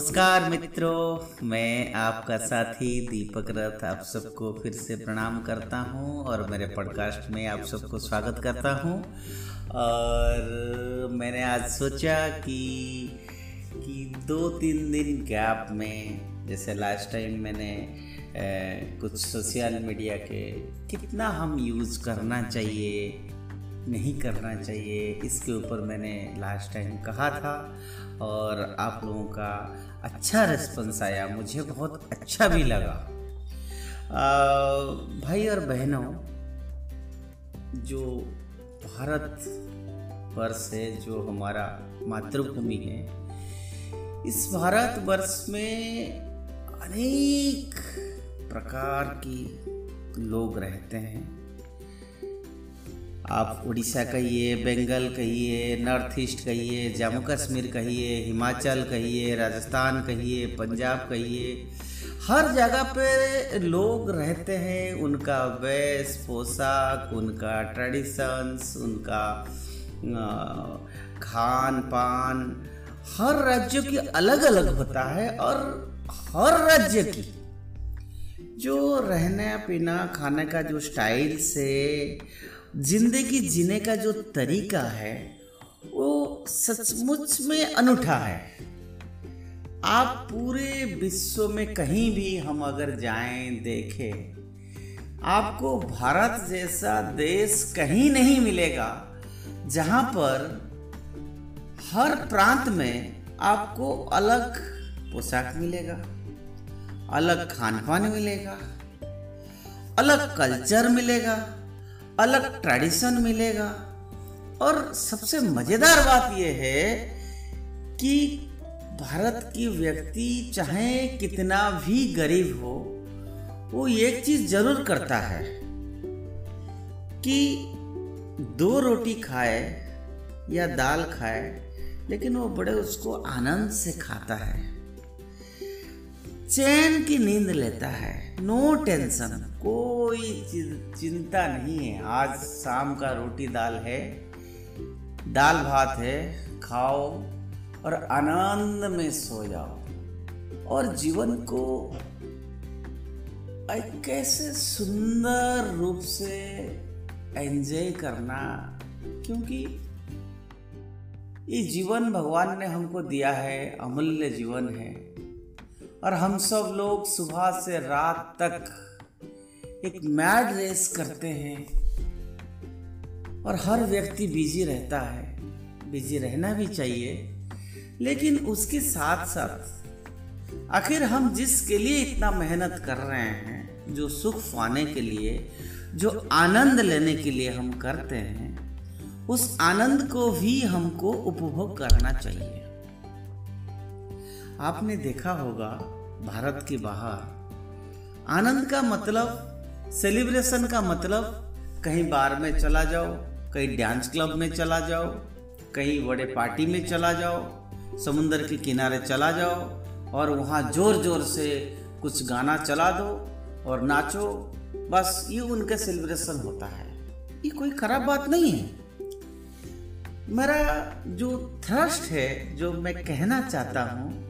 नमस्कार मित्रों मैं आपका साथी दीपक रथ आप सबको फिर से प्रणाम करता हूँ और मेरे पॉडकास्ट में आप सबको स्वागत करता हूँ। और मैंने आज सोचा कि कि दो तीन दिन गैप में जैसे लास्ट टाइम मैंने ए, कुछ सोशल मीडिया के कितना हम यूज़ करना चाहिए नहीं करना चाहिए इसके ऊपर मैंने लास्ट टाइम कहा था। और आप लोगों का अच्छा रिस्पंस आया मुझे बहुत अच्छा भी लगा। आ, भाई और बहनों जो भारत वर्ष है जो हमारा मातृभूमि है इस भारत वर्ष में अनेक प्रकार की लोग रहते हैं। आप उड़ीसा कहिए, बंगाल कहिए, नॉर्थ ईस्ट कहिए, जम्मू कश्मीर कहिए, हिमाचल कहिए, राजस्थान कहिए, पंजाब कहिए, हर जगह पे लोग रहते हैं। उनका वेश, पोशाक, उनका ट्रेडिशंस उनका खान पान हर राज्य की अलग अलग होता है और हर राज्य की जो रहने पीना खाने का जो स्टाइल से ज़िंदगी जीने का जो तरीका है, वो सचमुच में अनूठा है। आप पूरे विश्व में कहीं भी हम अगर जाएँ, देखें, आपको भारत जैसा देश कहीं नहीं मिलेगा, जहाँ पर हर प्रांत में आपको अलग पोशाक मिलेगा, अलग खान पान मिलेगा, अलग कल्चर मिलेगा अलग ट्रेडिशन मिलेगा। और सबसे मज़ेदार बात यह है कि भारत की व्यक्ति चाहे कितना भी गरीब हो, वो एक चीज़ ज़रूर करता है कि दो रोटी खाए या दाल खाए, लेकिन वो बड़े उसको आनंद से खाता है। चैन की नींद लेता है। नो टेंशन कोई चिंता नहीं है। आज शाम का रोटी दाल है, दाल भात है, खाओ और आनंद में सो जाओ। और जीवन को कैसे सुंदर रूप से एंजॉय करना, क्योंकि ये जीवन भगवान ने हमको दिया है, अमूल्य जीवन है। और हम सब लोग सुबह से रात तक एक मैड रेस करते हैं। और हर व्यक्ति बिज़ी रहता है। बिज़ी रहना भी चाहिए। लेकिन उसके साथ साथ आखिर हम जिसके लिए इतना मेहनत कर रहे हैं, जो सुख पाने के लिए, जो आनंद लेने के लिए हम करते हैं, उस आनंद को भी हमको उपभोग करना चाहिए। आपने देखा होगा भारत के बाहर। आनंद का मतलब सेलिब्रेशन का मतलब कहीं बार में चला जाओ कहीं डांस क्लब में चला जाओ कहीं बड़े पार्टी में चला जाओ समुद्र के किनारे चला जाओ और वहाँ ज़ोर ज़ोर से कुछ गाना चला दो और नाचो। बस ये उनका सेलिब्रेशन होता है। ये कोई खराब बात नहीं है। मेरा जो थ्रस्ट है जो मैं कहना चाहता हूँ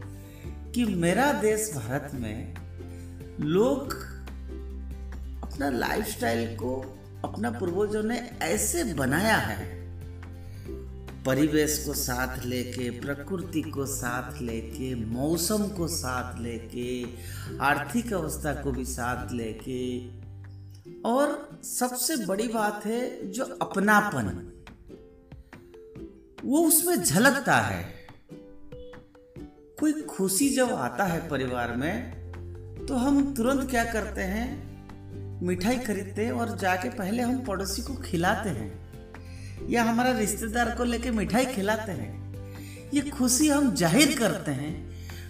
कि मेरा देश भारत में लोग अपना लाइफस्टाइल को, अपना पूर्वजों ने ऐसे बनाया है। परिवेश को साथ लेके, प्रकृति को साथ लेके, मौसम को साथ लेके, आर्थिक अवस्था को भी साथ लेके। और सबसे बड़ी बात है जो अपनापन, वो उसमें झलकता है। कोई खुशी जब आता है परिवार में तो हम तुरंत क्या करते हैं? मिठाई खरीदते हैं और जाके पहले हम पड़ोसी को खिलाते हैं। या हमारा रिश्तेदार को लेके मिठाई खिलाते हैं। ये खुशी हम ज़ाहिर करते हैं,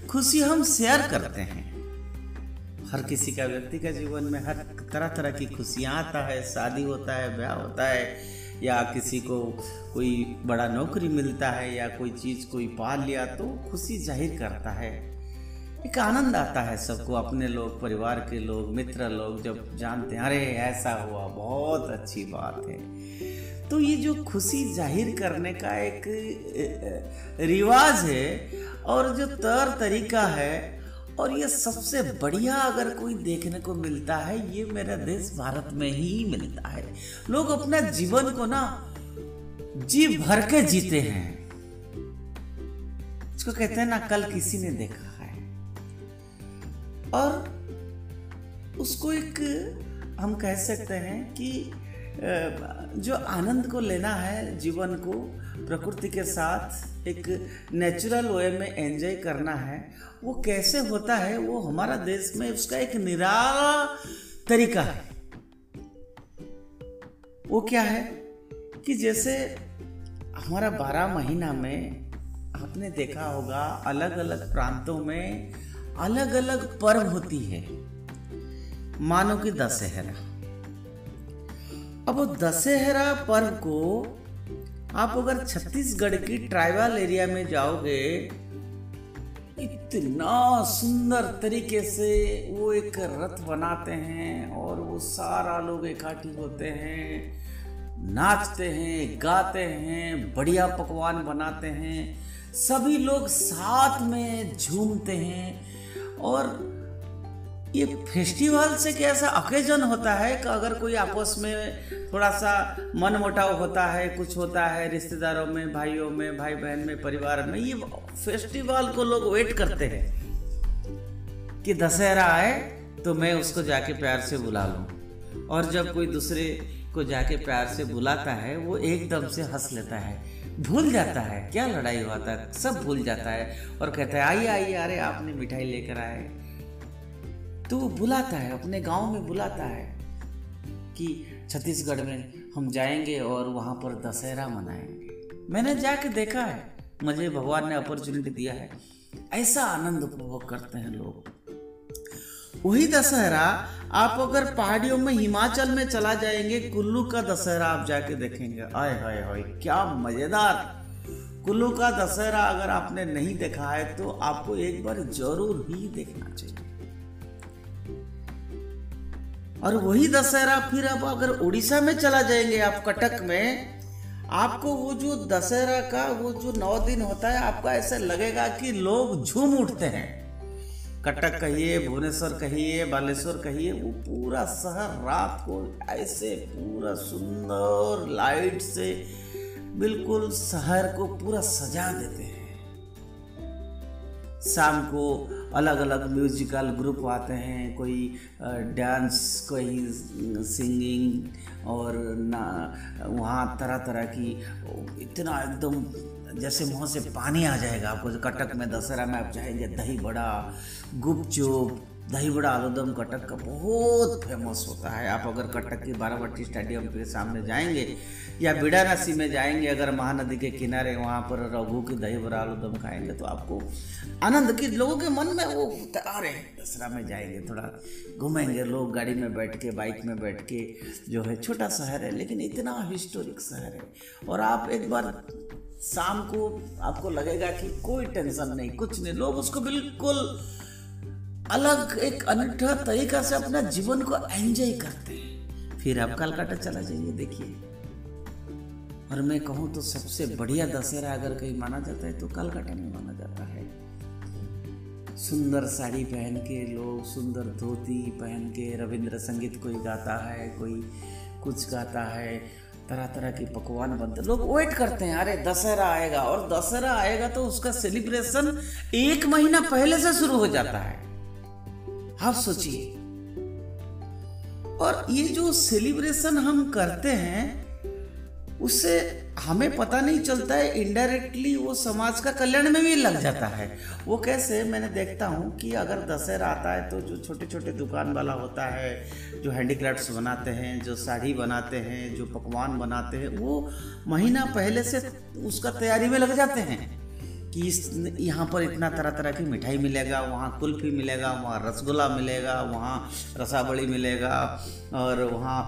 खुशी हम शेयर करते हैं। हर किसी का व्यक्ति का जीवन में हर तरह तरह की खुशियाँ आता है, शादी होता है, ब्याह होता है या किसी को कोई बड़ा नौकरी मिलता है या कोई चीज़ कोई पा लिया तो खुशी ज़ाहिर करता है। एक आनंद आता है सबको, अपने लोग, परिवार के लोग, मित्र लोग जब जानते हैं, अरे, ऐसा हुआ, बहुत अच्छी बात है। तो ये जो खुशी ज़ाहिर करने का एक रिवाज है और जो तर तरीका है और ये सबसे बढ़िया अगर कोई देखने को मिलता है, ये मेरा देश भारत में ही मिलता है। लोग अपना जीवन को ना जी भर के जीते हैं। इसको कहते हैं ना, कल किसी ने देखा है। और उसको एक हम कह सकते हैं कि जो आनंद को लेना है जीवन को, प्रकृति के साथ एक नेचुरल वे में एंजॉय करना है, वो कैसे होता है, वो हमारा देश में उसका एक निराला तरीका है। वो क्या है कि जैसे हमारा बारह महीना में आपने देखा होगा अलग अलग प्रांतों में अलग अलग पर्व होती है। मानो कि दशहरा। अब दशहरा पर्व को आप अगर छत्तीसगढ़ की ट्राइबल एरिया में जाओगे, इतना सुंदर तरीके से वो एक रथ बनाते हैं और वो सारा लोग इकट्ठी होते हैं, नाचते हैं, गाते हैं, बढ़िया पकवान बनाते हैं, सभी लोग साथ में झूमते हैं और ये फेस्टिवल से क्या ऐसा ओकेजन होता है कि अगर कोई आपस में थोड़ा सा मन मोटाव होता है, कुछ होता है रिश्तेदारों में, भाइयों में भाई बहन में, परिवार में, ये फेस्टिवल को लोग वेट करते हैं कि दशहरा आए तो मैं उसको जाके प्यार से बुला लूँ। और जब कोई दूसरे को जाके प्यार से बुलाता है, वो एकदम से हंस लेता है, भूल जाता है, क्या लड़ाई हुआ था, सब भूल जाता है और कहता है, आइए आइए, अरे आपने मिठाई लेकर आए। तो वो बुलाता है, अपने गाँव में बुलाता है कि छत्तीसगढ़ में हम जाएँगे और वहाँ पर दशहरा मनाएँगे। मैंने जाके देखा है, मुझे भगवान ने अपॉर्चुनिटी दिया है। ऐसा आनंद उपभोग करते हैं लोग। वही दशहरा, आप अगर पहाड़ियों में हिमाचल में चला जाएँगे, कुल्लू का दशहरा आप जाके देखेंगे। आय हाय हाय, क्या मज़ेदार। कुल्लू का दशहरा अगर आपने नहीं देखा है तो आपको एक बार ज़रूर ही देखना चाहिए। और वही दशहरा फिर आप अगर उड़ीसा में चला जाएँगे आप कटक में, आपको वो जो दशहरा का वो जो नौ दिन होता है, आपको ऐसा लगेगा कि लोग झूम उठते हैं। कटक कहिए, भुवनेश्वर कहिए, बालेश्वर कहिए, वो पूरा शहर रात को ऐसे पूरा सुंदर लाइट से बिल्कुल शहर को पूरा सजा देते हैं। शाम को अलग अलग म्यूजिकल ग्रुप आते हैं, कोई डांस कोई सिंगिंग और ना, वहाँ तरह तरह की, इतना एकदम जैसे मुँह से पानी आ जाएगा आपको कटक में दशहरा में आप चाहेंगे, दही बड़ा, गुपचुप दही बड़ा आलूदम कटक का बहुत फ़ेमस होता है। आप अगर कटक की बारावटी स्टेडियम के सामने जाएँगे या बिडानासी में जाएँगे, अगर महानदी के किनारे वहाँ पर रघु की दही बड़ा आलूदम खाएँगे तो आपको आनंद की लोगों के मन में वो रहे हैं। दसरा में जाएँगे, थोड़ा घूमेंगे, लोग गाड़ी में बैठ के बाइक में बैठ के जो है, छोटा शहर है, लेकिन इतना हिस्टोरिक शहर है। और आप एक बार शाम को आपको लगेगा कि कोई टेंशन नहीं, कुछ नहीं, लोग उसको बिल्कुल अलग एक अनूठा तरीका से अपना जीवन को एंजॉय करते हैं। फिर आप कलकत्ता चला जाइए, देखिए। और मैं कहूँ तो सबसे बढ़िया दशहरा अगर कहीं माना जाता है तो कलकत्ता में माना जाता है। सुंदर साड़ी पहन के लोग, सुंदर धोती पहन के रविंद्र संगीत कोई गाता है, कोई कुछ गाता है तरह तरह के पकवान बनते लोग वेट करते हैं, अरे दशहरा आएगा, और दशहरा आएगा तो उसका सेलिब्रेशन एक महीना पहले से शुरू हो जाता है। आप सोचिए। और ये जो सेलिब्रेशन हम करते हैं उससे हमें पता नहीं चलता है इनडायरेक्टली वो समाज का कल्याण में भी लग जाता है। वो कैसे? मैंने देखता हूँ कि अगर दशहरा आता है तो जो छोटे छोटे दुकान वाला होता है जो हैंडीक्राफ्ट्स बनाते हैं जो साड़ी बनाते हैं जो पकवान बनाते हैं वो महीना पहले से उसका तैयारी में लग जाते हैं। कि इस यहाँ पर इतना तरह तरह की मिठाई मिलेगा, वहाँ कुल्फी मिलेगा, वहाँ रसगुल्ला मिलेगा, वहाँ रसाबड़ी मिलेगा और वहाँ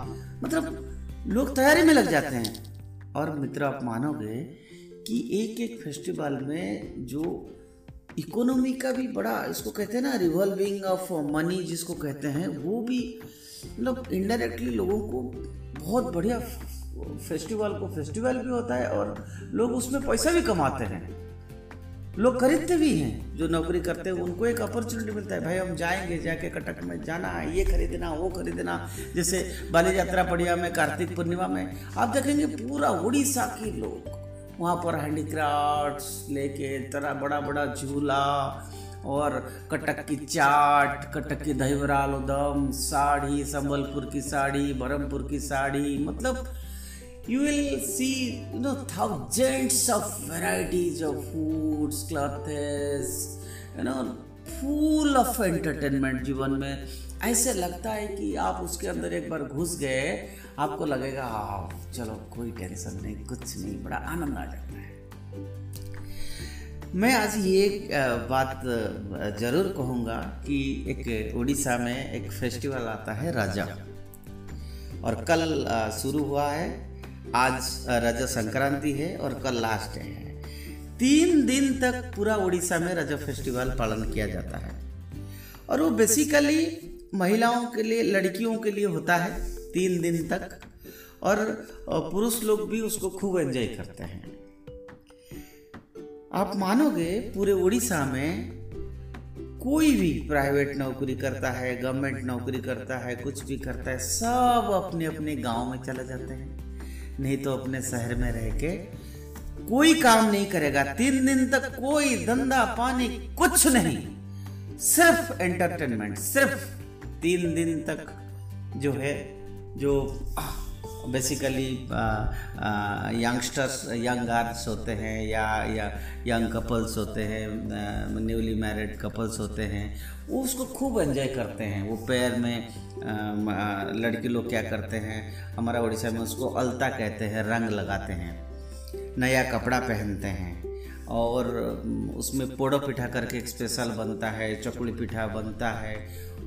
मतलब लोग तैयारी में लग जाते हैं। और मित्र आप मानोगे कि एक एक फेस्टिवल में जो इकोनॉमी का भी बड़ा इसको कहते हैं ना रिवॉल्विंग ऑफ़ मनी जिसको कहते हैं, वो भी मतलब इनडायरेक्टली लोगों को बहुत बढ़िया फेस्टिवल को फेस्टिवल भी होता है और लोग उसमें पैसा भी कमाते हैं। लोग खरीदते भी हैं, जो नौकरी करते हैं, उनको एक अपॉर्चुनिटी मिलता है, भाई हम जाएँगे, जाके कटक में जाना है ये खरीदना, वो खरीदना, जैसे बाली यात्रा पड़िया में, कार्तिक पूर्णिमा में, आप देखेंगे पूरा उड़ीसा के लोग वहाँ पर हैंडीक्राफ्ट लेके तरह बड़ा बड़ा झूला और कटक की चाट, कटक की दही बरा आलूदम साड़ी, संबलपुर की साड़ी, बरहमपुर की साड़ी मतलब you will see, you know, thousands of varieties of foods, clothes, you know full of entertainment जीवन में। ऐसे लगता है कि आप उसके अंदर एक बार घुस गए, आपको लगेगा हाँ चलो, कोई टेंशन नहीं, कुछ नहीं। बड़ा आनंद आ जाता है। मैं आज ये बात ज़रूर कहूँगा कि एक उड़ीसा में एक फेस्टिवल आता है राजा। और कल शुरू हुआ है। आज रज संक्रांति है और कल लास्ट है। तीन दिन तक पूरा उड़ीसा में रज फेस्टिवल पालन किया जाता है। और वो बेसिकली महिलाओं के लिए, लड़कियों के लिए होता है, तीन दिन तक। और पुरुष लोग भी उसको खूब एंजॉय करते हैं। आप मानोगे, पूरे उड़ीसा में कोई भी प्राइवेट नौकरी करता है गवर्नमेंट नौकरी करता है, कुछ भी करता है, सब अपने अपने गाँव में चले जाते हैं। नहीं तो अपने शहर में रह के कोई काम नहीं करेगा। तीन दिन तक कोई धंधा पानी कुछ नहीं। सिर्फ़ एंटरटेनमेंट सिर्फ़ तीन दिन तक जो है, जो बेसिकली यंगस्टर्स यंग गर्ल्स होते हैं या या यंग कपल्स होते हैं न्यूली मैरिड कपल्स होते हैं, वो उसको खूब एंजॉय करते हैं। वो पैर में लड़के लोग क्या करते हैं, हमारा उड़ीसा में उसको अलता कहते हैं, रंग लगाते हैं, नया कपड़ा पहनते हैं और उसमें पोड़ो पिठा करके एक स्पेशल बनता है चकुड़ी पिठा बनता है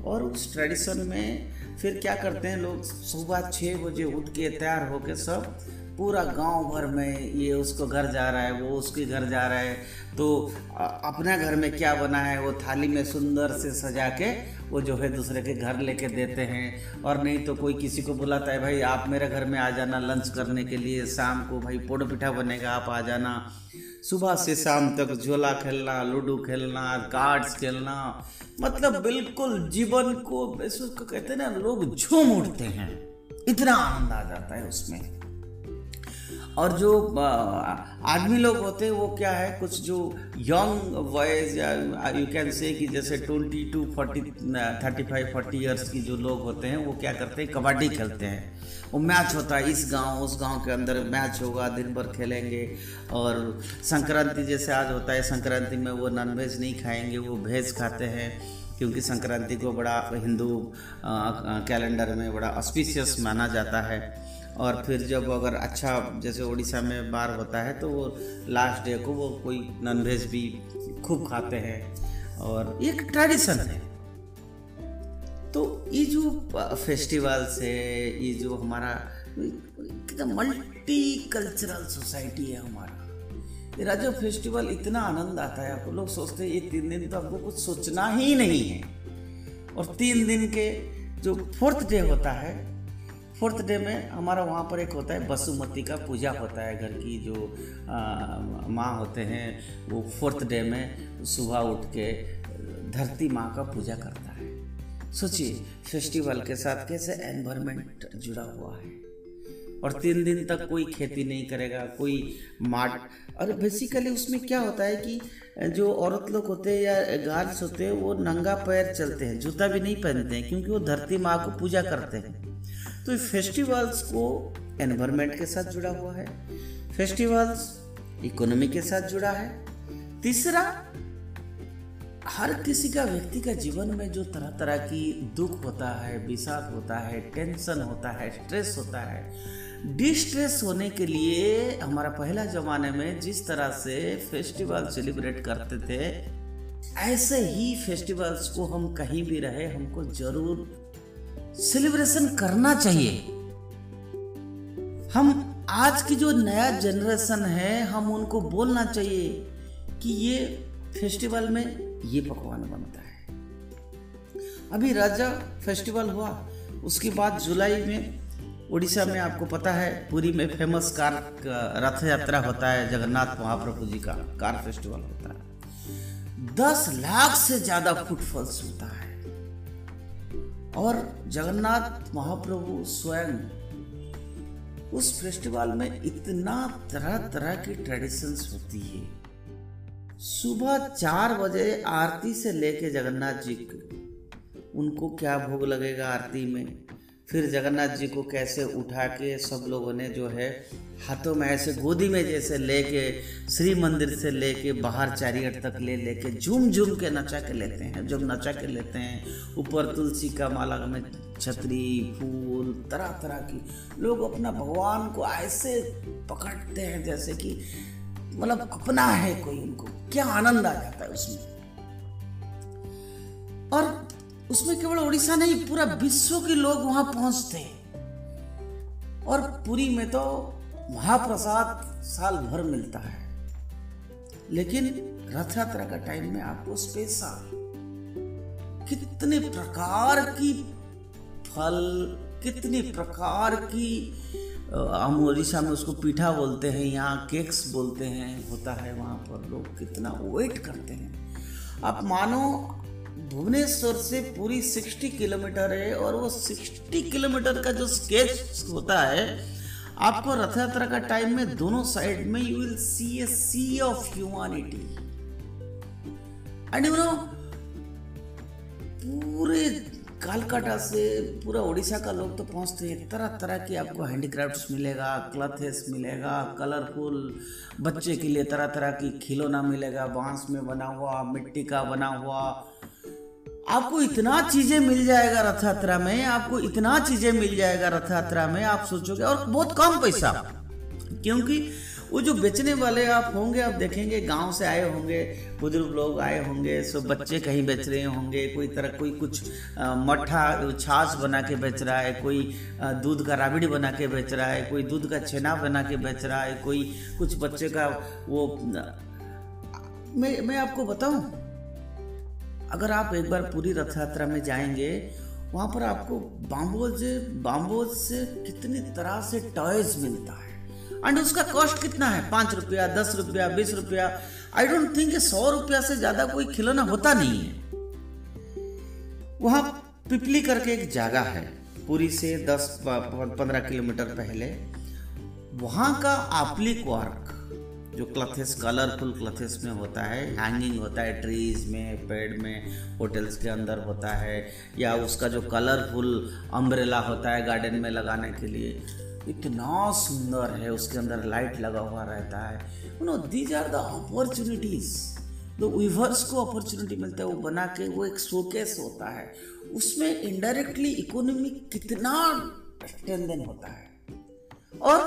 और उस ट्रेडिशन में फिर क्या करते हैं लोग? सुबह छः बजे उठ के तैयार होके सब पूरा गाँव भर में ये उसको घर जा रहा है, वो उसके घर जा रहा है। तो अपना घर में क्या बना है? वो थाली में सुंदर से सजा के वो जो है दूसरे के घर लेके देते हैं। और नहीं तो कोई किसी को बुलाता है, भाई, आप मेरे घर में आ जाना लंच करने के लिए, शाम को भाई पोड़ पिठा बनेगा, आप आ जाना। सुबह से शाम तक झोला खेलना लूडो खेलना कार्ड्स खेलना। मतलब बिल्कुल जीवन को कहते हैं ना लोग झूम उठते हैं। इतना आनंद आ जाता है उसमें। और जो आदमी लोग होते हैं, वो क्या है, कुछ जो यंग वॉयज या यू कैन से कि जैसे twenty two forty thirty five forty years की जो लोग होते हैं, वो क्या करते हैं, कबड्डी खेलते हैं। वो मैच होता है, इस गाँव, उस गाँव के अंदर मैच होगा, दिन भर खेलेंगे। और संक्रांति जैसे आज होता है, संक्रांति में वो नॉनवेज नहीं खाएँगे, वो भेज खाते हैं, क्योंकि संक्रांति को बड़ा हिंदू कैलेंडर में बड़ा ऑस्पिशियस माना जाता है। और फिर जब अगर अच्छा जैसे उड़ीसा में बार होता है तो वो लास्ट डे को वो कोई नॉनवेज भी खूब खाते हैं। और एक ट्रेडिशन है। तो ये जो फेस्टिवल्स है ये जो हमारा मल्टी कल्चरल सोसाइटी है हमारा, ये राजो फेस्टिवल इतना आनंद आता है, आपको लोग सोचते हैं, ये तीन दिन तो आपको कुछ सोचना ही नहीं है। और तीन दिन के जो फोर्थ डे होता है फोर्थ डे में हमारा वहाँ पर एक होता है बसुमती का पूजा होता है, घर की जो माँ होते हैं, वो फोर्थ डे में सुबह उठ के धरती माँ का पूजा करता है। सोचिए, फेस्टिवल के साथ कैसे एनवायरमेंट जुड़ा हुआ है। और तीन दिन तक कोई खेती नहीं करेगा, कोई माट और बेसिकली उसमें क्या होता है कि जो औरत लोग होते हैं या गर्ल्स होते हैं, वो नंगा पैर चलते हैं, जूता भी नहीं पहनते हैं, क्योंकि वो धरती माँ को पूजा करते हैं। तो फेस्टिवल्स को एनवायरमेंट के साथ जुड़ा हुआ है। फेस्टिवल्स इकोनॉमी के साथ जुड़ा है। तीसरा, हर किसी का, व्यक्ति का जीवन में जो तरह तरह की दुख होता है, विषाद होता है टेंशन होता है स्ट्रेस होता है डिस्ट्रेस होने के लिए हमारा पहला जमाने में जिस तरह से फेस्टिवल सेलिब्रेट करते थे, ऐसे ही फेस्टिवल्स को हम कहीं भी रहे, हमको ज़रूर सेलिब्रेशन करना चाहिए। हम आज की जो नया जनरेशन है, हम उनको बोलना चाहिए कि ये फेस्टिवल में ये पकवान बनता है। अभी राजा फेस्टिवल हुआ, उसके बाद जुलाई में उड़ीसा में आपको पता है, पुरी में फ़ेमस कार रथ यात्रा होता है, जगन्नाथ महाप्रभु जी का कार फेस्टिवल होता है। दस लाख से ज़्यादा फुटफॉल्स होता है। और जगन्नाथ महाप्रभु स्वयं उस फेस्टिवल में इतना तरह तरह की ट्रेडिशंस होती है। सुबह चार बजे आरती से लेके जगन्नाथ जी को, उनको क्या भोग लगेगा आरती में? फिर जगन्नाथ जी को कैसे उठा के सब लोगों ने जो है हाथों में ऐसे गोदी में जैसे लेके, श्री मंदिर से लेके, बाहर चारियट तक ले, लेके झूम झूम के नचा के लेते हैं। जब नचा के लेते हैं, ऊपर तुलसी का माला में छतरी, फूल तरह तरह की। लोग अपना भगवान को ऐसे पकड़ते हैं जैसे कि मतलब अपना है कोई उनको। क्या आनंद आ जाता है उसमें। और उसमें केवल उड़ीसा नहीं, पूरा विश्व के लोग वहाँ पहुँचते हैं। और पुरी में तो महाप्रसाद साल भर मिलता है। लेकिन रथ यात्रा का टाइम में आपको स्पेशल कितने प्रकार की फल, कितने प्रकार की हम उड़ीसा में उसको पीठा बोलते हैं, यहाँ केक्स बोलते हैं, होता है वहाँ पर लोग कितना वेट करते हैं। आप मानो भुवनेश्वर से पूरी 60 किलोमीटर है और वो 60 किलोमीटर का जो स्केच होता है आपको रथ यात्रा का टाइम में दोनों साइड में you will see a sea of humanity and you know पूरे कालकाटा से पूरा उड़ीसा का लोग तो पहुँचते हैं। तरह तरह की आपको हैंडीक्राफ्ट्स मिलेगा क्लथेस मिलेगा कलरफुल बच्चे के लिए तरह तरह की खिलौना मिलेगा, बाँस में बना हुआ, मिट्टी का बना हुआ। आपको इतना चीज़ें मिल जाएगा रथ यात्रा में, आपको इतना चीज़ें मिल जाएगा रथ यात्रा में, आप सोचोगे, और बहुत कम पैसा। क्योंकि वो जो बेचने वाले आप होंगे, आप देखेंगे, गाँव से आए होंगे, बुज़ुर्ग लोग आए होंगे सब बच्चे कहीं बेच रहे होंगे, कोई तरह, कोई कुछ मट्ठा छाछ बना के बेच रहा है, कोई दूध का राबड़ी बना के बेच रहा है, कोई दूध का छेना बना के बेच रहा है, कोई कुछ बच्चे का वो मैं मैं आपको बताऊँ अगर आप एक बार पूरी रथ यात्रा में जाएँगे, वहाँ पर आपको बाम्बोज बाम्बोज से कितनी तरह से टॉयज मिलता है। एंड उसका कॉस्ट कितना है? पाँच रुपया, दस रुपया, बीस रुपया? आई डोंट थिंक सौ रुपया से ज़्यादा कोई खिलौना होता नहीं है। वहाँ पिपली करके एक जगह है, पूरी से दस पंद्रह किलोमीटर पहले। वहाँ का आप्लिक वर्क जो क्लथेस कलरफुल क्लथेस में होता है हैंगिंग होता है ट्रीज में पेड़ में होटल्स के अंदर होता है, या उसका जो कलरफुल अम्ब्रेला होता है गार्डन में लगाने के लिए, इतना सुंदर है, उसके अंदर लाइट लगा हुआ रहता है। No these are the opportunities तो वीवर्स को अपॉर्चुनिटी मिलता है, वो बना के, वो एक शोकेस होता है। उसमें इनडायरेक्टली इकोनॉमी कितना स्ट्रेंदन होता है। और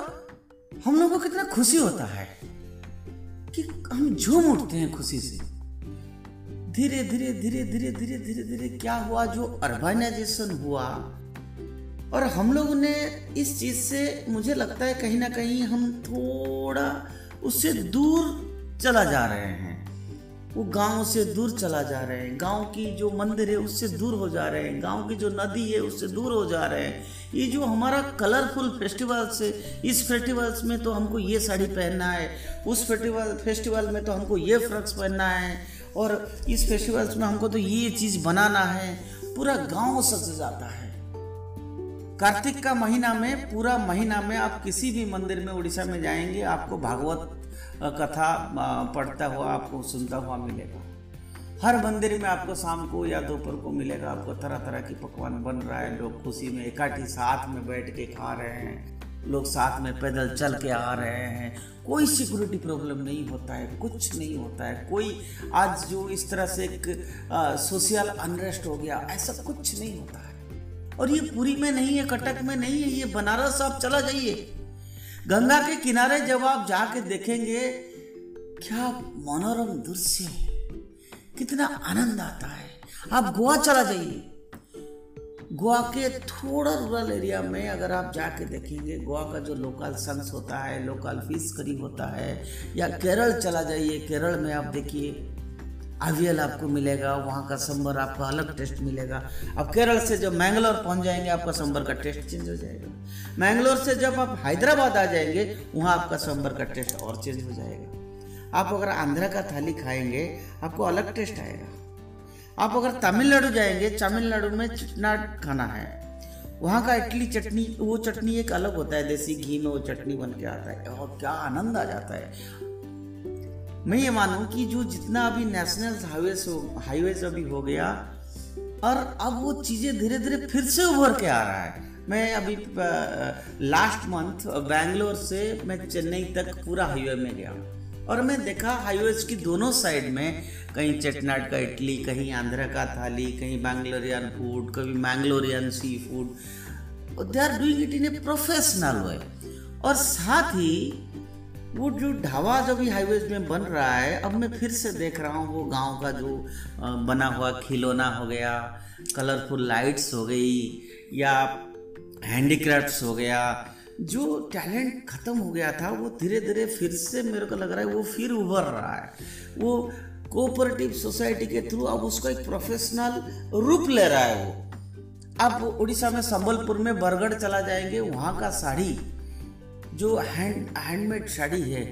हम लोगों को कितना खुशी होता है। कि हम झूम उठते हैं खुशी से, धीरे धीरे धीरे धीरे धीरे धीरे धीरे क्या हुआ, जो अर्बनाइजेशन हुआ, और हम लोग ने इस चीज़ से मुझे लगता है कहीं ना कहीं हम थोड़ा उससे दूर चला जा रहे हैं। वो गाँव से दूर चला जा रहे हैं। गाँव की जो मंदिर है, उससे दूर हो जा रहे हैं। गाँव की जो नदी है, उससे दूर हो जा रहे हैं। ये जो हमारा कलरफुल फेस्टिवल्स है, इस फेस्टिवल्स में तो हमको ये साड़ी पहनना है, उस फेस्टिवल फेस्टिवल में तो हमको ये फ्रक्स पहनना है, और इस फेस्टिवल्स में हमको तो ये चीज़ बनाना है। पूरा गाँव सज जाता है। कार्तिक का महीना में, पूरा महीना में आप किसी भी मंदिर में, उड़ीसा में जाएँगे, आपको भागवत कथा पढ़ता हुआ आपको, सुनता हुआ मिलेगा। हर मंदिर में आपको शाम को या दोपहर को मिलेगा। आपको तरह तरह की पकवान बन रहा है। लोग खुशी में इकट्ठी साथ में बैठ के खा रहे हैं। लोग साथ में पैदल चल के आ रहे हैं। कोई सिक्योरिटी प्रॉब्लम नहीं होता है। कुछ नहीं होता है। कोई आज जो इस तरह से एक सोशल अनरेस्ट हो गया, ऐसा कुछ नहीं होता है। और ये पूरी में नहीं है, कटक में नहीं है, ये बनारस आप चला जाइए। गंगा के किनारे जब आप जाके देखेंगे, क्या मनोरम दृश्य है। कितना आनंद आता है। आप गोवा चला जाइए। गोवा के थोड़ा रूरल एरिया में अगर आप जाके देखेंगे, गोवा का जो लोकल सन्स होता है लोकल फ़िश करी होता है, या केरल चला जाइए, केरल में आप देखिए अवियल आपको मिलेगा, वहाँ का सांबर आपका अलग टेस्ट मिलेगा। अब केरल से जब मैंगलोर पहुँच जाएँगे, आपका सांबर का टेस्ट चेंज हो जाएगा। मैंगलोर से जब आप हैदराबाद आ जाएँगे, वहाँ आपका सांबर का टेस्ट और चेंज हो जाएगा। आप अगर आंध्रा का थाली खाएँगे, आपको अलग टेस्ट आएगा। आप अगर तमिलनाडु जाएँगे, तमिलनाडु में चिटनाट खाना है। वहाँ का इडली चटनी, वो चटनी एक अलग होता है, देसी घी में वो चटनी बन के आता है और क्या आनंद आ जाता है। मैं ये मानूं कि जो जितना अभी नेशनल हाईवे हाईवेज अभी हो गया, और अब वो चीज़ें धीरे धीरे फिर से उभर के आ रहा है। मैं अभी लास्ट मंथ बैंगलोर से मैं चेन्नई तक पूरा हाईवे में गया और मैं देखा हाईवेज की दोनों साइड में कहीं चटनाट का इडली कहीं आंध्र का थाली, कहीं बैंगलोरियन फ़ूड कभी Mangalorean seafood they are doing it in a professional way और साथ ही वो जो ढाबा जो भी हाईवेज में बन रहा है, अब मैं फिर से देख रहा हूँ, वो गाँव का जो बना हुआ खिलौना हो गया कलरफुल लाइट्स हो गई, या हैंडीक्राफ्ट्स हो गया, जो टैलेंट ख़त्म हो गया था, वो धीरे धीरे फिर से मेरे को लग रहा है वो फिर उभर रहा है। वो कोऑपरेटिव सोसाइटी के थ्रू अब उसका एक प्रोफेशनल रूप ले रहा है वो। अब उड़ीसा में संबलपुर में बरगढ़ चला जाएँगे, वहाँ का साड़ी जो हैंड हैंडमेड साड़ी है,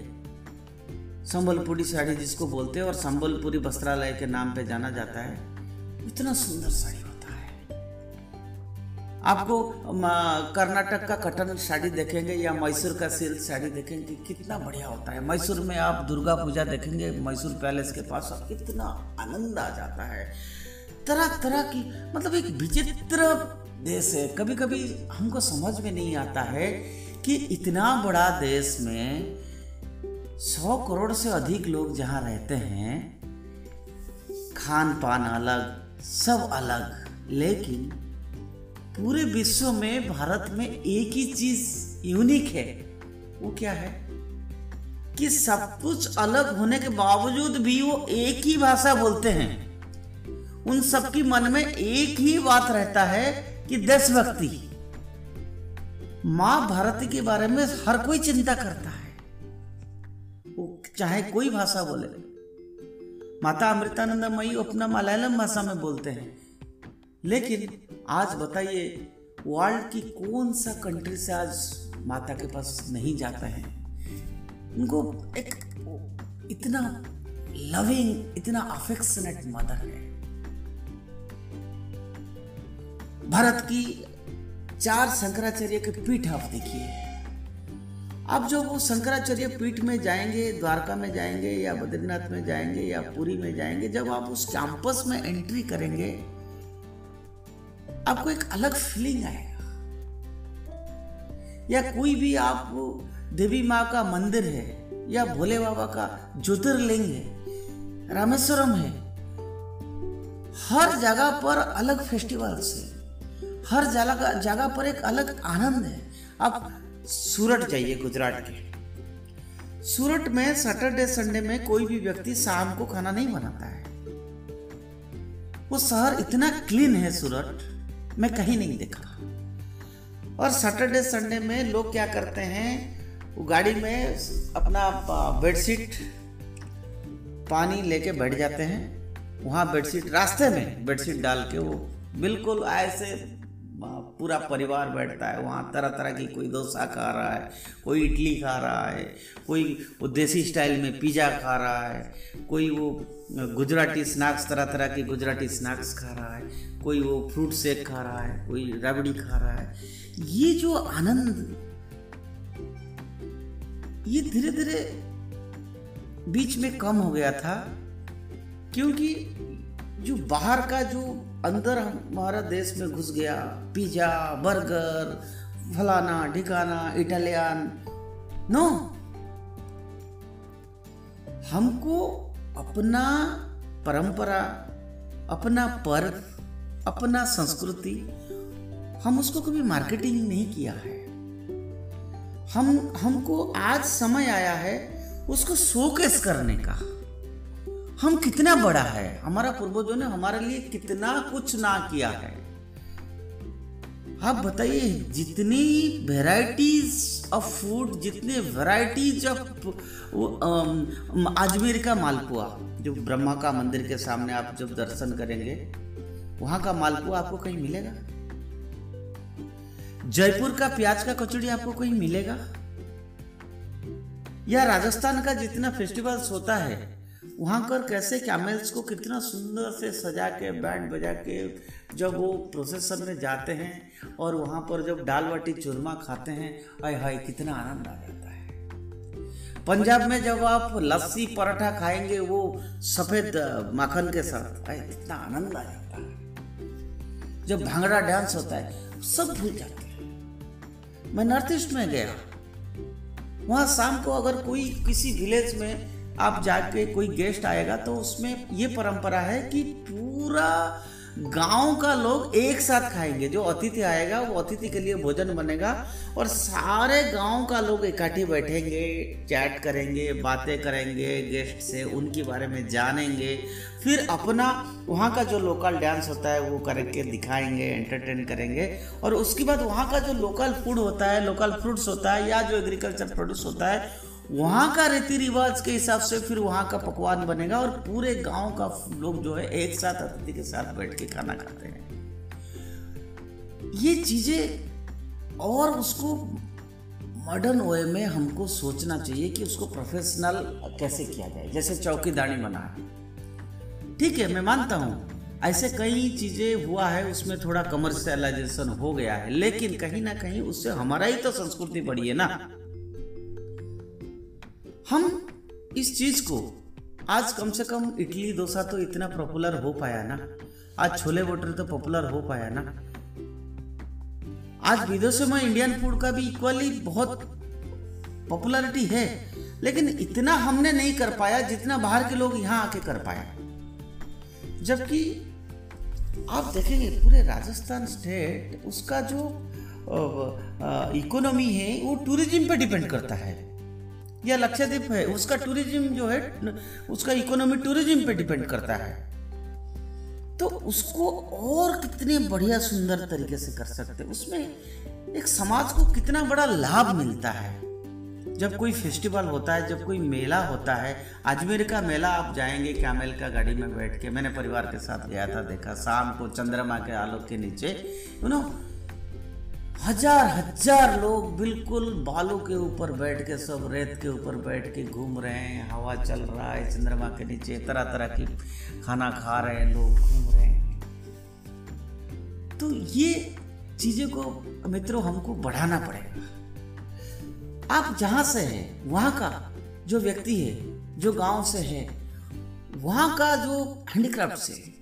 संबलपुरी साड़ी जिसको बोलते हैं और संबलपुरी वस्त्रालय के नाम पे जाना जाता है, इतना सुंदर साड़ी होता है। आपको कर्नाटक का कटन साड़ी देखेंगे या मैसूर का सिल्क साड़ी देखेंगे, कितना बढ़िया होता है। मैसूर में आप दुर्गा पूजा देखेंगे, मैसूर पैलेस के पास आप कितना आनंद आ जाता है। तरह तरह की मतलब एक विचित्र देश है। कभी कभी हमको समझ में नहीं आता है कि इतना बड़ा देश में सौ करोड़ से अधिक लोग जहाँ रहते हैं खान पान अलग, सब अलग, लेकिन पूरे विश्व में, भारत में एक ही चीज़ यूनिक है। वो क्या है? कि सब कुछ अलग होने के बावजूद भी वो एक ही भाषा बोलते हैं। उन सबकी मन में एक ही बात रहता है कि देशभक्ति माँ भारती के बारे में हर कोई चिंता करता है। वो चाहे कोई भाषा बोले। माता अमृतानंदमयी अपना मलयालम भाषा में बोलते हैं। लेकिन आज बताइए वर्ल्ड की कौन सा कंट्री से आज माता के पास नहीं जाता है? उनको एक इतना लविंग इतना अफेक्शनेट मदर है। भारत की चार शंकराचार्य के पीठ आप देखिए। अब जो वो शंकराचार्य पीठ में जाएँगे, द्वारका में जाएँगे, या बद्रीनाथ में जाएँगे, या पुरी में जाएँगे, जब आप उस कैंपस में एंट्री करेंगे, आपको एक अलग फीलिंग आएगा। या कोई भी आप देवी माँ का मंदिर है, या भोले बाबा का ज्योतिर्लिंग है, रामेश्वरम है, हर जगह पर अलग फेस्टिवल्स है। हर जगह जगह पर एक अलग आनंद है। आप सूरत जाइए गुजरात के। सूरत में सैटरडे संडे में कोई भी व्यक्ति शाम को खाना नहीं बनाता है। वो शहर इतना क्लीन है सूरत, मैं कहीं नहीं देखा। और सैटरडे संडे में लोग क्या करते हैं, वो गाड़ी में अपना बेडशीट पानी लेके बैठ जाते हैं। वहाँ बेडशीट रास्ते में बेडशीट डाल के वो बिल्कुल ऐसे पूरा परिवार बैठता है। वहाँ तरह तरह की कोई डोसा खा रहा है, कोई इडली खा रहा है, कोई वो देसी स्टाइल में पिज़्ज़ा खा रहा है, कोई वो गुजराती स्नैक्स तरह तरह के गुजराती स्नैक्स खा रहा है, कोई वो फ्रूट शेक खा रहा है, कोई रबड़ी खा रहा है। ये जो आनंद, ये धीरे धीरे बीच में कम हो गया था, क्योंकि जो बाहर का जो अंदर हमारा देश में घुस गया। पिज्जा, बर्गर, फलाना ठिकाना, इटालियन। नो हमको अपना परंपरा, अपना पर्व, अपना संस्कृति, हम उसको कभी मार्केटिंग नहीं किया है। हम, हमको आज समय आया है उसको शोकेस करने का। हम कितना बड़ा है? हमारा पूर्वजों ने हमारे लिए कितना कुछ ना किया है। आप बताइए जितनी वेराइटीज ऑफ़ फ़ूड जितने वेराइटीज ऑफ़ अजमेर का मालपुआ जो ब्रह्मा का मंदिर के सामने आप जब दर्शन करेंगे वहाँ का मालपुआ आपको कहीं मिलेगा? जयपुर का प्याज का कचौड़ी आपको कहीं मिलेगा? या राजस्थान का जितना फेस्टिवल्स होता है वहाँ पर कैसे कैमल्स को कितना सुंदर से सजा के, बैंड बजा के जब वो प्रोसेसर में जाते हैं और वहाँ पर जब दाल बाटी चूरमा खाते हैं, आय हाय, कितना आनंद आ जाता है। पंजाब में जब आप लस्सी पराठा खाएँगे, वो सफ़ेद माखन के साथ, आय कितना आनंद आ जाता है। जब भांगड़ा डांस होता है, सब भूल जाते हैं। मैं नॉर्थ ईस्ट में गया। वहाँ शाम को अगर कोई किसी विलेज में आप जाके कोई गेस्ट आएगा तो उसमें ये परंपरा है कि पूरा गाँव का लोग एक साथ खाएँगे। जो अतिथि आएगा, वो अतिथि के लिए भोजन बनेगा और सारे गाँव का लोग इकट्ठे बैठेंगे, चैट करेंगे, बातें करेंगे, गेस्ट से उनके बारे में जानेंगे। फिर अपना वहाँ का जो लोकल डांस होता है, वो करके दिखाएँगे एंटरटेन करेंगे और उसके बाद वहाँ का जो लोकल फ़ूड होता है, लोकल फ्रूट्स होता है या जो एग्रीकल्चर प्रोड्यूस होता है वहाँ का रीति रिवाज के हिसाब से फिर वहाँ का पकवान बनेगा और पूरे गाँव का लोग जो है एक साथ अतिथि के साथ बैठ के खाना खाते हैं। ये चीज़ें और उसको मॉडर्न वे में हमको सोचना चाहिए कि उसको प्रोफेशनल कैसे किया जाए। जैसे चौकीदानी बना है। ठीक है, मैं मानता हूँ, ऐसे कई चीज़ें हुआ है, उसमें थोड़ा कमर्शियलाइजेशन हो गया है, लेकिन कहीं ना कहीं उससे हमारा ही तो संस्कृति बढ़ी है ना। हम इस चीज़ को, आज कम से कम इडली डोसा तो इतना पॉपुलर हो पाया ना। आज छोले भटूरे तो पॉपुलर हो पाया ना। आज विदेशों में इंडियन फ़ूड का भी इक्वली बहुत पॉपुलरिटी है, लेकिन इतना हमने नहीं कर पाया जितना बाहर के लोग यहाँ आके कर पाया जबकि आप देखेंगे, पूरे राजस्थान स्टेट उसका जो इकोनॉमी है, वो टूरिज़्म पे डिपेंड करता है। या लक्षद्वीप है, उसका टूरिज़्म जो है, उसका इकोनॉमी टूरिज़्म पे डिपेंड करता है। तो उसको और कितने बढ़िया सुंदर तरीके से कर सकते हैं, उसमें एक समाज को कितना बड़ा लाभ मिलता है। जब कोई फेस्टिवल होता है, जब कोई मेला होता है, अजमेर का मेला आप जाएँगे कैमल का गाड़ी में बैठ के, मैंने परिवार के साथ गया था, देखा, शाम को चंद्रमा के आलोक के नीचे यू नो हज़ार हज़ार लोग बिल्कुल बालू के ऊपर बैठ के, सब रेत के ऊपर बैठ के घूम रहे हैं, हवा चल रहा है, चंद्रमा के नीचे, तरह तरह की खाना खा रहे हैं, लोग घूम रहे हैं। तो ये चीज़ों को, मित्रों, हमको बढ़ाना पड़ेगा। आप जहाँ से हैं, वहाँ का जो व्यक्ति है, जो गाँव से है, वहाँ का जो हैंडीक्राफ्ट से,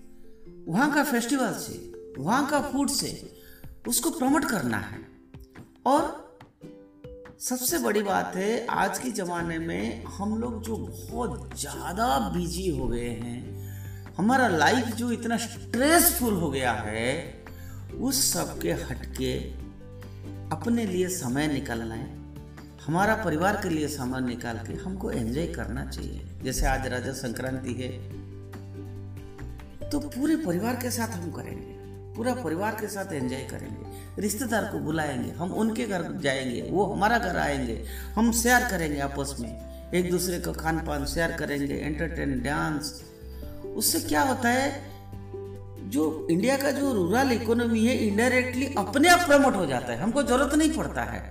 वहाँ का फेस्टिवल से, वहाँ का फ़ूड से उसको प्रमोट करना है। और सबसे बड़ी बात है, आज के ज़माने में हम लोग जो बहुत ज़्यादा बिज़ी हो गए हैं, हमारा लाइफ जो इतना स्ट्रेसफुल हो गया है, उस सब के हटके अपने लिए समय निकालना है हमारा परिवार के लिए समय निकाल के हमको एंजॉय करना चाहिए। जैसे आज राजा संक्रांति है तो पूरे परिवार के साथ हम करेंगे। पूरा परिवार के साथ एंजॉय करेंगे। रिश्तेदार को बुलाएँगे, हम उनके घर जाएँगे, वो हमारा घर आएँगे, हम शेयर करेंगे आपस में। एक दूसरे का खान पान शेयर करेंगे एंटरटेन डांस उससे क्या होता है, जो इंडिया का जो रूरल इकोनॉमी है इनडायरेक्टली अपने आप प्रमोट हो जाता है। हमको ज़रूरत नहीं पड़ता है।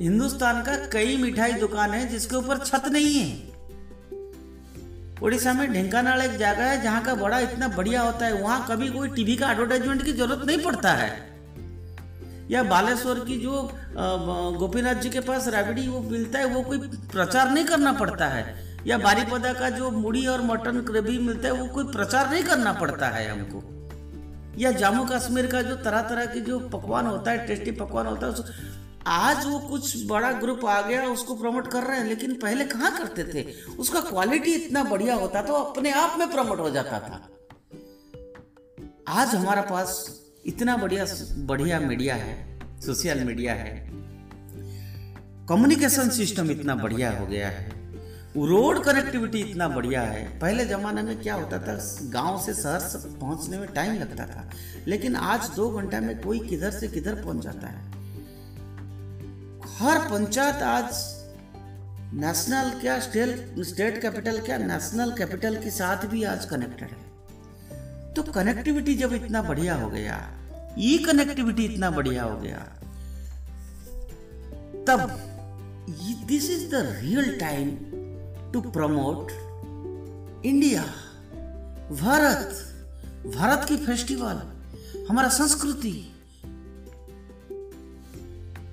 हिंदुस्तान का कई मिठाई दुकान है जिसके ऊपर छत नहीं है। उड़ीसा में ढेंकानाल एक जगह है जहाँ का बड़ा इतना बढ़िया होता है। वहाँ कभी कोई टीवी का एडवर्टाइजमेंट की ज़रूरत नहीं पड़ता है। या बालेश्वर की जो गोपीनाथ जी के पास राबड़ी वो मिलता है, वो कोई प्रचार नहीं करना पड़ता है। या बारीपदा का जो मुड़ी और मटन ग्रेवी मिलता है, वो कोई प्रचार नहीं करना पड़ता है हमको। या जम्मू कश्मीर का जो तरह तरह की जो पकवान होता है टेस्टी पकवान होता है आज वो कुछ बड़ा ग्रुप आ गया, उसको प्रमोट कर रहे हैं, लेकिन पहले कहाँ करते थे? उसका क्वालिटी इतना बढ़िया होता तो अपने आप में प्रमोट हो जाता था। आज हमारा पास इतना बढ़िया बढ़िया मीडिया है सोशल मीडिया है। कम्युनिकेशन सिस्टम इतना बढ़िया हो गया है। रोड कनेक्टिविटी इतना बढ़िया है। पहले ज़माने में क्या होता था, गाँव से शहर पहुँचने में टाइम लगता था, लेकिन आज दो घंटा में कोई किधर से किधर पहुँच जाता है। हर पंचायत आज नेशनल क्या स्टेट स्टेट कैपिटल क्या नेशनल कैपिटल के साथ भी आज कनेक्टेड है। तो कनेक्टिविटी जब इतना बढ़िया हो गया ई कनेक्टिविटी इतना बढ़िया हो गया, तब this is the real time to promote India Bharat Bharat की फेस्टिवल हमारा संस्कृति,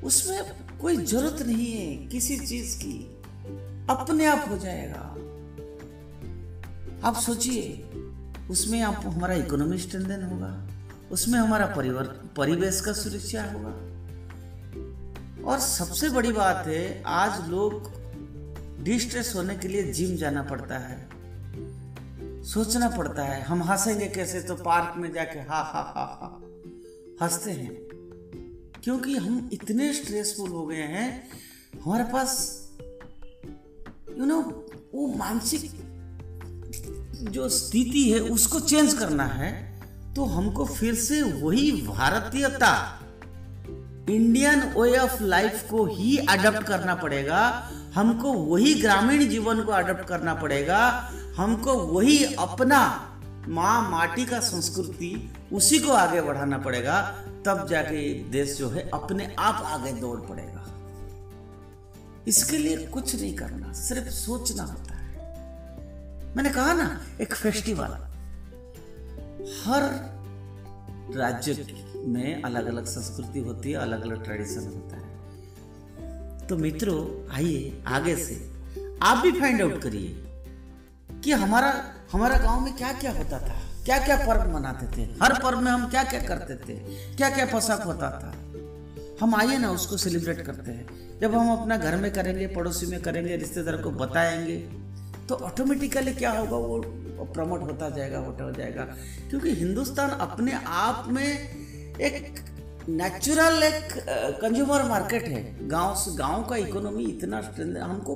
उसमें कोई ज़रूरत नहीं है किसी चीज़ की। अपने आप हो जाएगा। आप सोचिए, उसमें आप, हमारा इकोनॉमी स्ट्रेंथन होगा, उसमें हमारा परिवार, परिवेश का सुरक्षा होगा। और सबसे बड़ी बात है, आज लोग डिस्ट्रेस होने के लिए जिम जाना पड़ता है। सोचना पड़ता है, हम हंसेंगे कैसे तो पार्क में जाके हा हा हा हा हँसते हैं। क्योंकि हम इतने स्ट्रेसफुल हो गए हैं, हमारे पास यू नो वो मानसिक जो स्थिति है, उसको चेंज करना है तो हमको फिर से वही भारतीयता इंडियन वे ऑफ़ लाइफ को ही अडॉप्ट करना पड़ेगा, हमको वही ग्रामीण जीवन को अडॉप्ट करना पड़ेगा, हमको वही अपना माँ माटी का संस्कृति, उसी को आगे बढ़ाना पड़ेगा। तब जाके देश जो है अपने आप आगे दौड़ पड़ेगा। इसके लिए कुछ नहीं करना, सिर्फ़ सोचना होता है। मैंने कहा ना, एक फेस्टिवल हर राज्य में अलग अलग संस्कृति होती है अलग अलग ट्रेडिशन होता है। तो मित्रों, आइए आगे से। आप भी फाइंड आउट करिए कि हमारा हमारा गाँव में क्या क्या होता था। क्या क्या पर्व मनाते थे? हर पर्व में हम क्या क्या करते थे? क्या क्या पोशाक होता था? हम आइए ना, उसको सेलिब्रेट करते हैं। जब हम अपना घर में करेंगे, पड़ोसी में करेंगे, रिश्तेदार को बताएँगे तो ऑटोमेटिकली क्या होगा? वो प्रमोट होता जाएगा होता जाएगा। क्योंकि हिंदुस्तान अपने आप में एक नेचुरल एक कंज्यूमर मार्केट है। गाँव से, गाँव का इकोनॉमी इतना हमको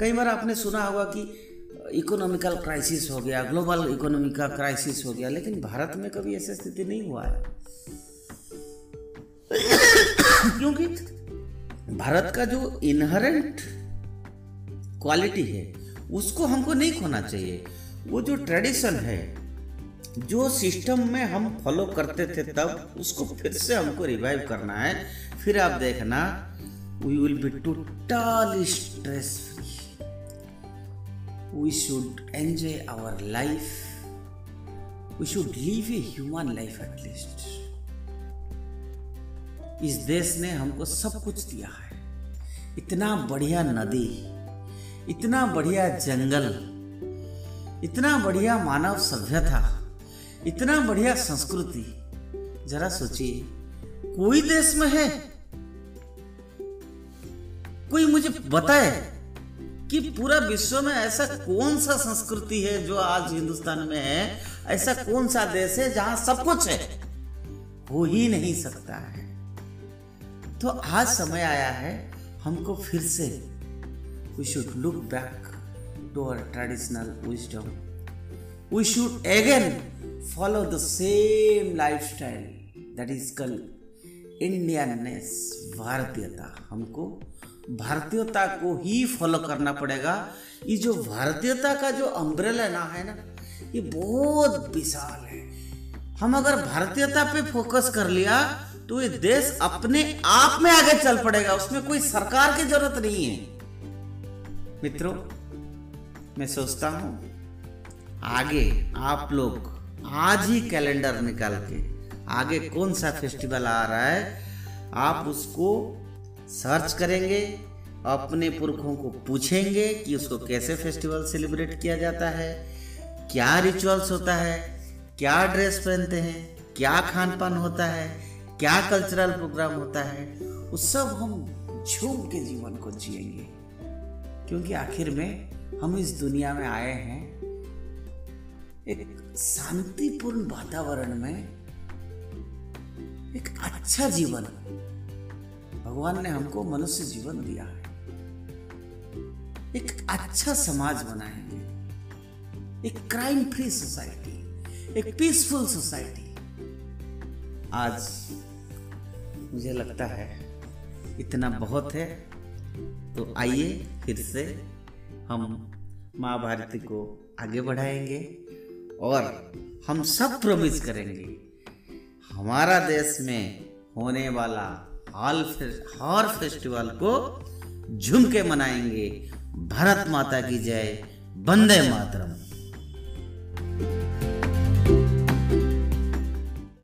कई बार आपने सुना होगा कि इकोनॉमिकल क्राइसिस हो गया, ग्लोबल इकोनॉमी का क्राइसिस हो गया, लेकिन भारत में कभी ऐसी स्थिति नहीं हुआ है। क्योंकि भारत का जो इनहरेंट क्वालिटी है, उसको हमको नहीं खोना चाहिए। वो जो ट्रेडिशन है, जो सिस्टम में हम फॉलो करते थे तब, उसको फिर से हमको रिवाइव करना है। फिर आप देखना we will be total stress we should enjoy our life we should live a human life at least इस देश ने हमको सब कुछ दिया है। इतना बढ़िया नदी, इतना बढ़िया जंगल, इतना बढ़िया मानव सभ्यता, इतना बढ़िया संस्कृति। जरा सोचिए, कोई देश में है? कोई मुझे बताए? कि पूरा विश्व में ऐसा कौन सा संस्कृति है जो आज हिंदुस्तान में है? ऐसा कौन सा देश है जहाँ सब कुछ है? हो ही नहीं सकता है। तो आज समय आया है, हमको फिर से we should look back to our traditional wisdom we should again follow the same lifestyle, that is called Indianness भारतीयता हमको भारतीयता को ही फॉलो करना पड़ेगा। ये जो भारतीयता का जो अम्ब्रेला ना है ना, ये बहुत विशाल है। हम अगर भारतीयता पे फोकस कर लिया तो ये देश अपने आप में आगे चल पड़ेगा। उसमें कोई सरकार की ज़रूरत नहीं है। मित्रों, मैं सोचता हूँ, आगे आप लोग आज ही कैलेंडर निकाल के आगे कौन सा फेस्टिवल आ रहा है, आप उसको सर्च करेंगे, अपने पुरखों को पूछेंगे कि उसको कैसे फेस्टिवल सेलिब्रेट किया जाता है, क्या रिचुअल्स होता है, क्या ड्रेस पहनते हैं, क्या खान पान होता है, क्या कल्चरल प्रोग्राम होता है वो सब हम झूम के जीवन को जिएँगे। क्योंकि आखिर में हम इस दुनिया में आए हैं, एक शांतिपूर्ण वातावरण में एक अच्छा जीवन भगवान ने हमको मनुष्य जीवन दिया है। एक अच्छा समाज बनाएँगे एक क्राइम फ्री सोसाइटी एक पीसफुल सोसाइटी आज मुझे लगता है इतना बहुत है तो आइए फिर से हम माँ भारती को आगे बढ़ाएँगे और हम सब प्रोमिस करेंगे। हमारा देश में होने वाला हॉल हॉर फेस्टिवल को झुमके मनाएँगे। भारत माता की जय वंदे मातरम।